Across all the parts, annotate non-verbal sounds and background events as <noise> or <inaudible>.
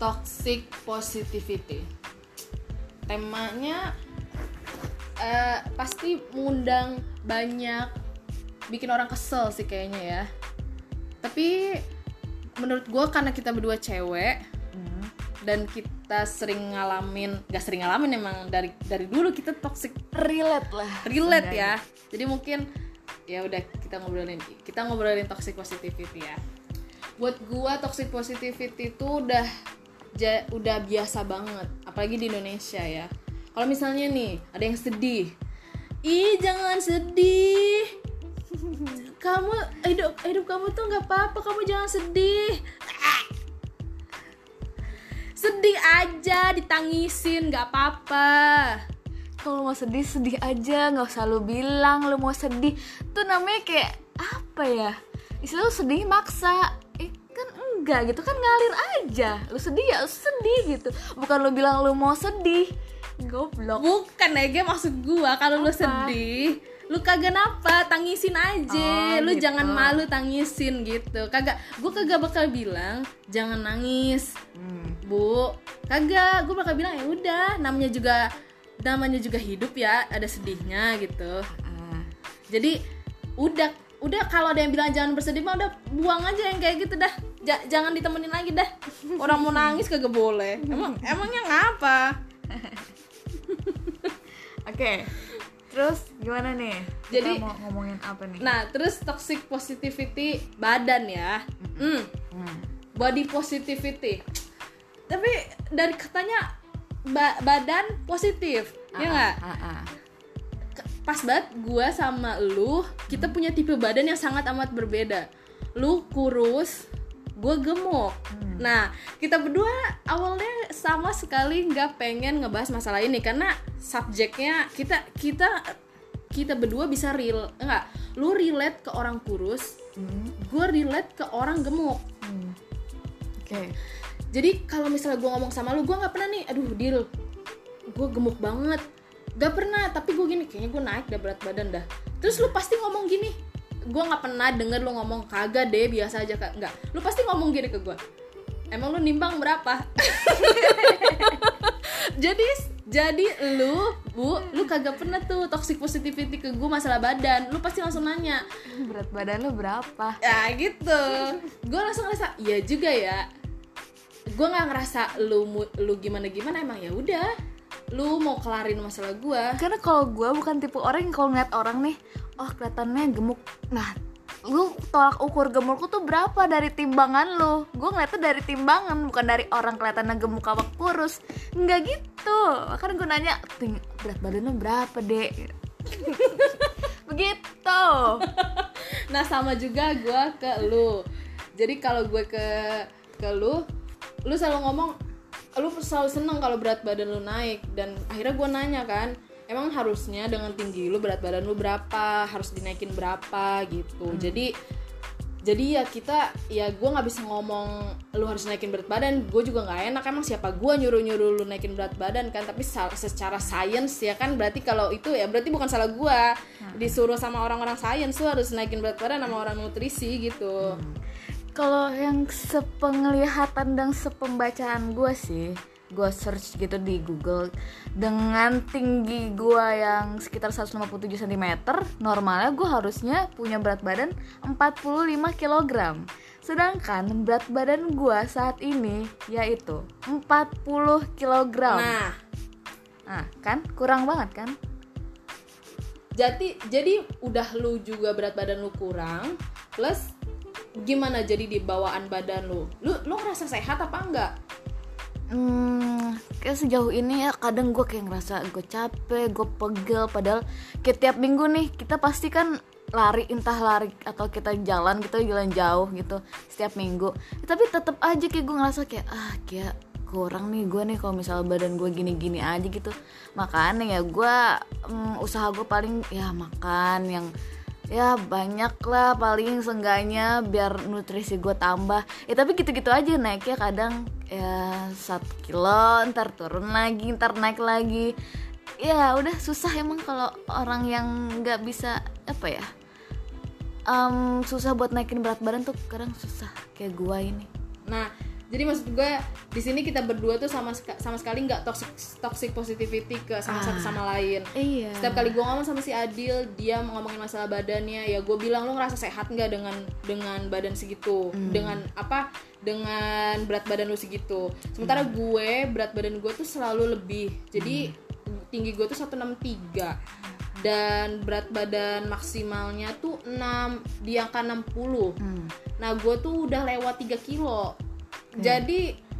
toxic positivity. Temanya eh, pasti mengundang banyak bikin orang kesel sih kayaknya ya. Tapi menurut gue karena kita berdua cewek Hmm. dan kita sering ngalamin gak sering ngalamin emang dari dari dulu kita toxic. Relate lah relate ya. jadi mungkin ya udah kita ngobrolin kita ngobrolin toxic positivity ya. Buat gua toxic positivity itu udah udah biasa banget apalagi di Indonesia ya. Kalau misalnya nih ada yang sedih. Ih jangan sedih. Kamu hidup hidup kamu tuh nggak apa-apa kamu jangan sedih. Sedih aja ditangisin nggak apa-apa. Kalau mau sedih sedih aja nggak usah lu bilang lu mau sedih. Tuh namanya kayak apa ya? Istilah sedih maksa enggak gitu kan ngalir aja. Lu sedih ya lu sedih gitu. Bukan lu bilang lu mau sedih. Goblok. Bukan Ege maksud gua kalau lu Apa? sedih lu kagak napa tangisin aja. Oh, lu gitu. jangan malu tangisin gitu. Kagak gua kagak bakal bilang jangan nangis. Hmm. bu kagak gua bakal bilang ya udah namanya juga namanya juga hidup ya ada sedihnya gitu. Ah. jadi udah udah kalau ada yang bilang jangan bersedih mah udah buang aja yang kayak gitu dah Ja- jangan ditemenin lagi dah orang mau nangis kagak boleh emang emangnya ngapa <laughs> Oke. Terus gimana nih? Jadi- Kita mau ngomongin apa nih? Nah, terus toxic positivity badan ya. Hmm. body positivity. Tapi dari katanya ba- badan positif, ya nggak? Ah, ah. Pas banget gua sama lu, kita punya tipe badan yang sangat amat berbeda. Lu kurus, gue gemuk. Nah, kita berdua awalnya sama sekali nggak pengen ngebahas masalah ini karena subjeknya kita kita kita berdua bisa real enggak lu relate ke orang kurus Hmm. gue relate ke orang gemuk Hmm. Oke. jadi kalau misalnya gue ngomong sama lu gue nggak pernah nih aduh deal gue gemuk banget gak pernah tapi gue gini kayaknya gue naik dah berat badan dah terus lu pasti ngomong gini gue nggak pernah denger lu ngomong kagak deh biasa aja kak. Nggak. Lu pasti ngomong gini ke gue emang lu nimbang berapa? <laughs> Jadi jadi lu bu lu kagak pernah tuh toxic positivity ke gue masalah badan. Lu pasti langsung nanya. Berat badan lu berapa? ya gitu. Gue langsung ngerasa iya juga ya. Gue nggak ngerasa lu lu gimana gimana emang ya udah. Lu mau kelarin masalah gue Karena kalau gue bukan tipe orang yang kalau ngeliat orang nih, oh kelihatannya gemuk. Nah, lu tolak ukur gemukku tuh berapa dari timbangan lu? Gue ngeliatnya dari timbangan, bukan dari orang kelihatannya gemuk apa kurus. Enggak gitu. Makanya gue nanya, "Ting- berat badan lu berapa, Dek? <laughs> Begitu. <laughs> nah sama juga gue ke lu jadi kalau gue ke ke lu lu selalu ngomong lu selalu seneng kalau berat badan lu naik dan akhirnya gue nanya kan emang harusnya dengan tinggi lu berat badan lu berapa harus dinaikin berapa gitu. Jadi jadi ya kita ya gue nggak bisa ngomong lu harus naikin berat badan gue juga nggak enak. Emang siapa gue nyuruh nyuruh lu naikin berat badan kan? Tapi secara sains ya kan? Berarti kalau itu ya berarti bukan salah gue disuruh sama orang-orang sains lu harus naikin berat badan sama orang nutrisi gitu. Kalau yang sepenglihatan dan sepembacaan gue sih gue search gitu di Google dengan tinggi gue yang sekitar 157 cm normalnya gue harusnya punya berat badan 45 kg sedangkan berat badan gue saat ini yaitu 40 kg nah. Nah kan? Kurang banget kan? Jadi jadi udah lu juga berat badan lu kurang plus gimana jadi di bawaan badan lu? Lu lu ngerasa sehat apa enggak Hmm, kayak sejauh ini ya kadang gue kayak ngerasa gue capek, gue pegel Padahal kayak tiap minggu nih kita pasti kan lari entah lari atau kita jalan gitu jalan jauh gitu setiap minggu. Tapi tetap aja kayak gue ngerasa kayak ah kayak kurang nih gue nih kalau misal badan gue gini-gini aja gitu. Makanya ya gue mm, usaha gue paling ya makan yang ya banyak lah paling seenggaknya biar nutrisi gue tambah. Ya tapi gitu-gitu aja naiknya kadang. Ya satu kilo ntar turun lagi ntar naik lagi. Ya udah susah emang kalau orang yang nggak bisa apa ya em, susah buat naikin berat badan tuh kadang susah kayak gua ini. Nah, jadi maksud gue di sini kita berdua tuh sama sama sekali nggak toxic toxic positivity ke sama satu sama lain. Iya. Setiap kali gue ngomong sama si Adil dia ngomongin masalah badannya ya gue bilang lu ngerasa sehat nggak dengan dengan badan segitu? Dengan apa? Dengan berat badan lu segitu? Sementara gue berat badan gue tuh selalu lebih. Jadi tinggi gue tuh 163 dan berat badan maksimalnya tuh 6 di angka 60 Hmm. Nah gue tuh udah lewat 3 kilo Jadi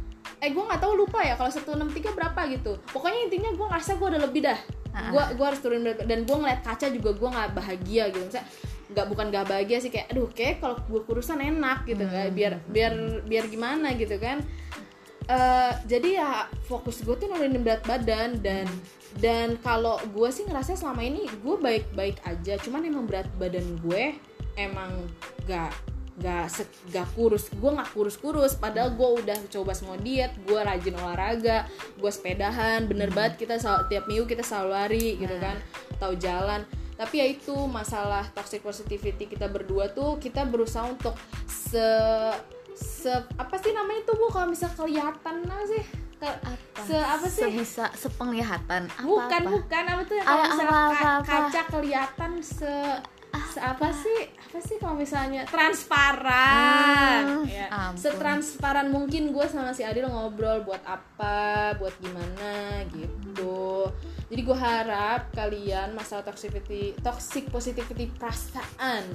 Eh gue gak tahu lupa ya kalau 163 berapa gitu. Pokoknya intinya gue ngerasa gue udah lebih dah. Gue gua harus turun berat Dan gue ngeliat kaca juga gue gak bahagia gitu. Misalnya nggak bukan gak bahagia sih kayak aduh kayak kalau gue kurusan enak gitu kayak biar biar biar gimana gitu kan. Eh, jadi ya fokus gue tuh nurunin berat badan. Dan dan kalau gue sih ngerasa selama ini gue baik-baik aja. Cuman emang berat badan gue emang gak gak gak kurus. Gue nggak kurus-kurus. Padahal gue udah coba semua diet. Gue rajin olahraga. Gue sepedahan. Bener banget kita sel- tiap minggu kita selalu lari gitu kan. Atau jalan. Tapi ya itu masalah toxic positivity kita berdua tuh kita berusaha untuk se se apa sih namanya tuh bu? Kalau bisa kelihatan apa sih? Ke- apa? se apa sih? Sebisa sepenglihatan apa bukan apa bukan. Apa tuh kalau misalnya apa, ka- apa, apa. kaca kelihatan se se apa sih? Apa sih kalau misalnya transparan Hmm, ya. ampun. setransparan mungkin gue sama si Adil ngobrol buat apa buat gimana gitu jadi gue harap kalian masalah toxicity toxic positivity perasaan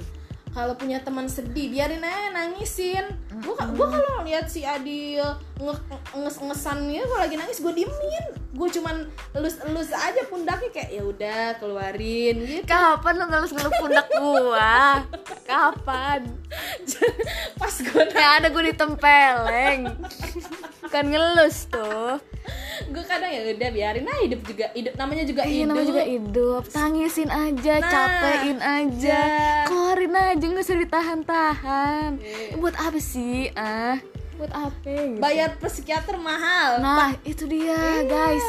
kalau punya teman sedih biarin aja nangisin. Gue gue kalau lihat si Adil nge nges ngesannya kalau lagi nangis gue diemin. Gue cuman elus elus aja pundaknya kayak ya udah keluarin gitu. Kapan lu ngelus ngelus pundak gua? Kapan? <laughs> Pas gue yang ada gue ditempeleng kan ngelus tuh gue kadang ya udah biarin aja hidup juga hidup namanya juga Iya hidup namanya juga hidup Tangisin aja, Nah, capein aja iya. Keluarin aja, gak usah ditahan-tahan Iya. Buat apa sih? Ah, buat apa gitu. bayar psikiater mahal Nah itu dia Iya. guys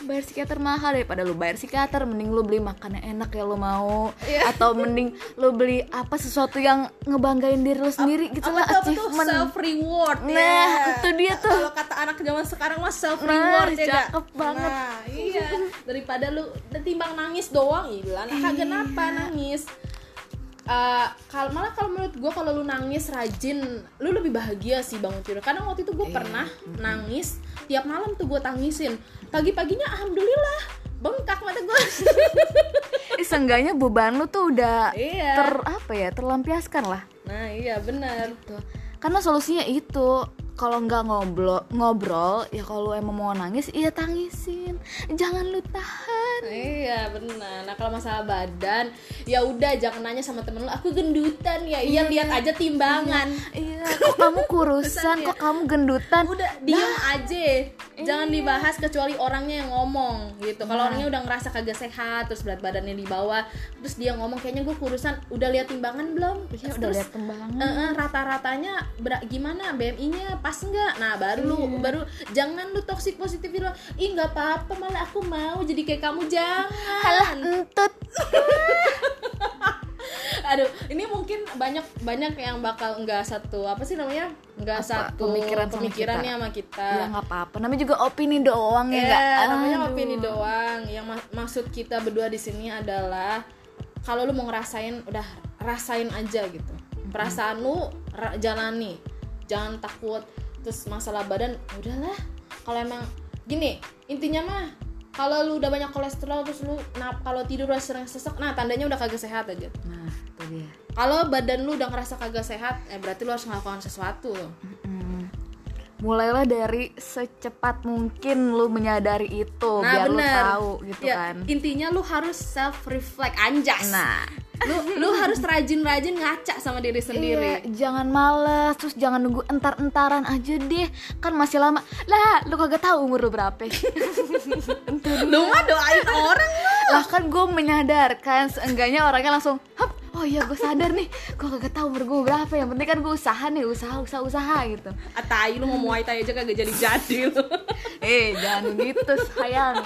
Bayar psikiater mahal daripada lu bayar psikiater Mending lu beli makanan enak ya lu mau Iya. Atau mending lu beli apa sesuatu yang ngebanggain diri lu sendiri gitu lah tuh, Achievement self reward Nah, itu dia tuh. kalau kata anak zaman sekarang mah self Nah, reward ya gak? cakep banget. nah iya daripada lu timbang nangis doang ilah nah kagak Iya. kenapa nangis Eh, kal malah kalau menurut gue kalau lu nangis rajin lu lebih bahagia sih bangun tidur. Kadang waktu itu gue Iya. pernah nangis tiap malam tuh gue tangisin. Pagi paginya alhamdulillah bengkak mata gue <laughs> Eh, Seenggaknya beban lu tuh udah Iya. ter apa ya terlampiaskan lah. Nah iya benar. Gitu. Karena solusinya itu kalau nggak ngobrol ngobrol ya kalau emang mau nangis iya tangisin jangan lu tahan Iya benar. Nah kalau masalah badan, ya udah jangan nanya sama temen lu. Aku gendutan ya. Iya lihat aja timbangan. iya kok kamu kurusan kok kamu gendutan Udah diem aja. Jangan dibahas kecuali orangnya yang ngomong gitu. Kalau orangnya udah ngerasa kagak sehat, terus berat badannya di bawah, terus dia ngomong kayaknya gue kurusan. Udah lihat timbangan belum? ya Terus, udah lihat tembangan eh, rata-ratanya gimana BMI-nya pas nggak? Nah baru lu baru jangan lu toxic positif lu. Ih nggak apa-apa malah aku mau jadi kayak kamu jangan. halah entut <laughs> Aduh, ini mungkin banyak banyak yang bakal nggak satu apa sih namanya nggak satu pemikiran sama pemikirannya kita. sama kita. ya nggak apa-apa namanya juga opini doang ya Ya, nggak namanya Aduh. opini doang. Yang ma- maksud kita berdua di sini adalah kalau lu mau ngerasain udah rasain aja gitu. Perasaan lu jalani. Jangan takut. Terus masalah badan udahlah. Kalau emang gini, intinya mah kalau lu udah banyak kolesterol terus lu nah kalau tidur udah sering sesek, nah tandanya udah kagak sehat aja. nah itu dia Kalau badan lu udah ngerasa kagak sehat, eh berarti lu harus melakukan sesuatu. Mulailah dari secepat mungkin lu menyadari itu Nah, biar lu bener. tahu gitu Ya, kan Intinya lu harus self reflect anjas. nah lu lu harus rajin-rajin ngaca sama diri Iya, sendiri. jangan males, terus jangan nunggu entar-entaran aja deh. Kan masih lama. Lah, lu kagak tahu umur lu berapa. Lu mah doain orang lu. lah kan gue menyadarkan seenggaknya orangnya langsung, "Hap, oh iya gue sadar nih, gue kagak tahu umur gue berapa. Yang penting kan gue usaha nih, usaha, usaha, usaha gitu. Atai lu mau muay thai aja kagak jadi-jadi lu. Eh, jangan gitu sayang.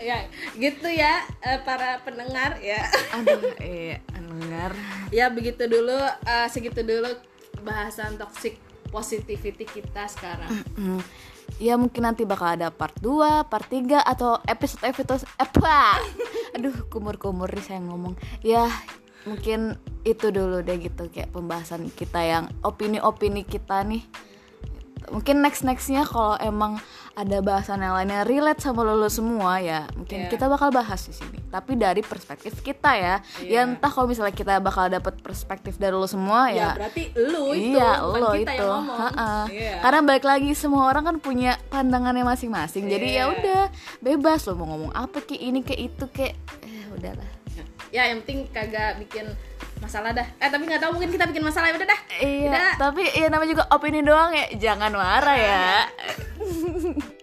Ya, gitu ya eh, para pendengar ya. Aduh, <laughs> eh, dengar. ya begitu dulu eh, segitu dulu bahasan toxic positivity kita sekarang ya mungkin nanti bakal ada part 2, part 3 atau episode episode apa? <laughs> Aduh, kumur-kumur nih saya ngomong. Ya, mungkin itu dulu deh gitu kayak pembahasan kita yang opini-opini kita nih. Mungkin next nextnya kalau emang ada bahasan yang lainnya relate sama lo, lo semua ya, mungkin Iya. kita bakal bahas di sini. Tapi dari perspektif kita ya. Ya Iya. entah kalau misalnya kita bakal dapet perspektif dari lo semua ya, ya berarti lu itu iya bukan lo kita itu yang ngomong Ha-ha. Iya. karena balik lagi semua orang kan punya pandangannya masing-masing jadi ya Iya. udah bebas lo mau ngomong apa kayak ini kayak itu kayak eh udahlah ya yang penting kagak bikin masalah dah. Eh tapi nggak tahu mungkin kita bikin masalah ya. Udah dah. Iya Udah. tapi ya namanya juga opini doang ya. Jangan marah ya <laughs>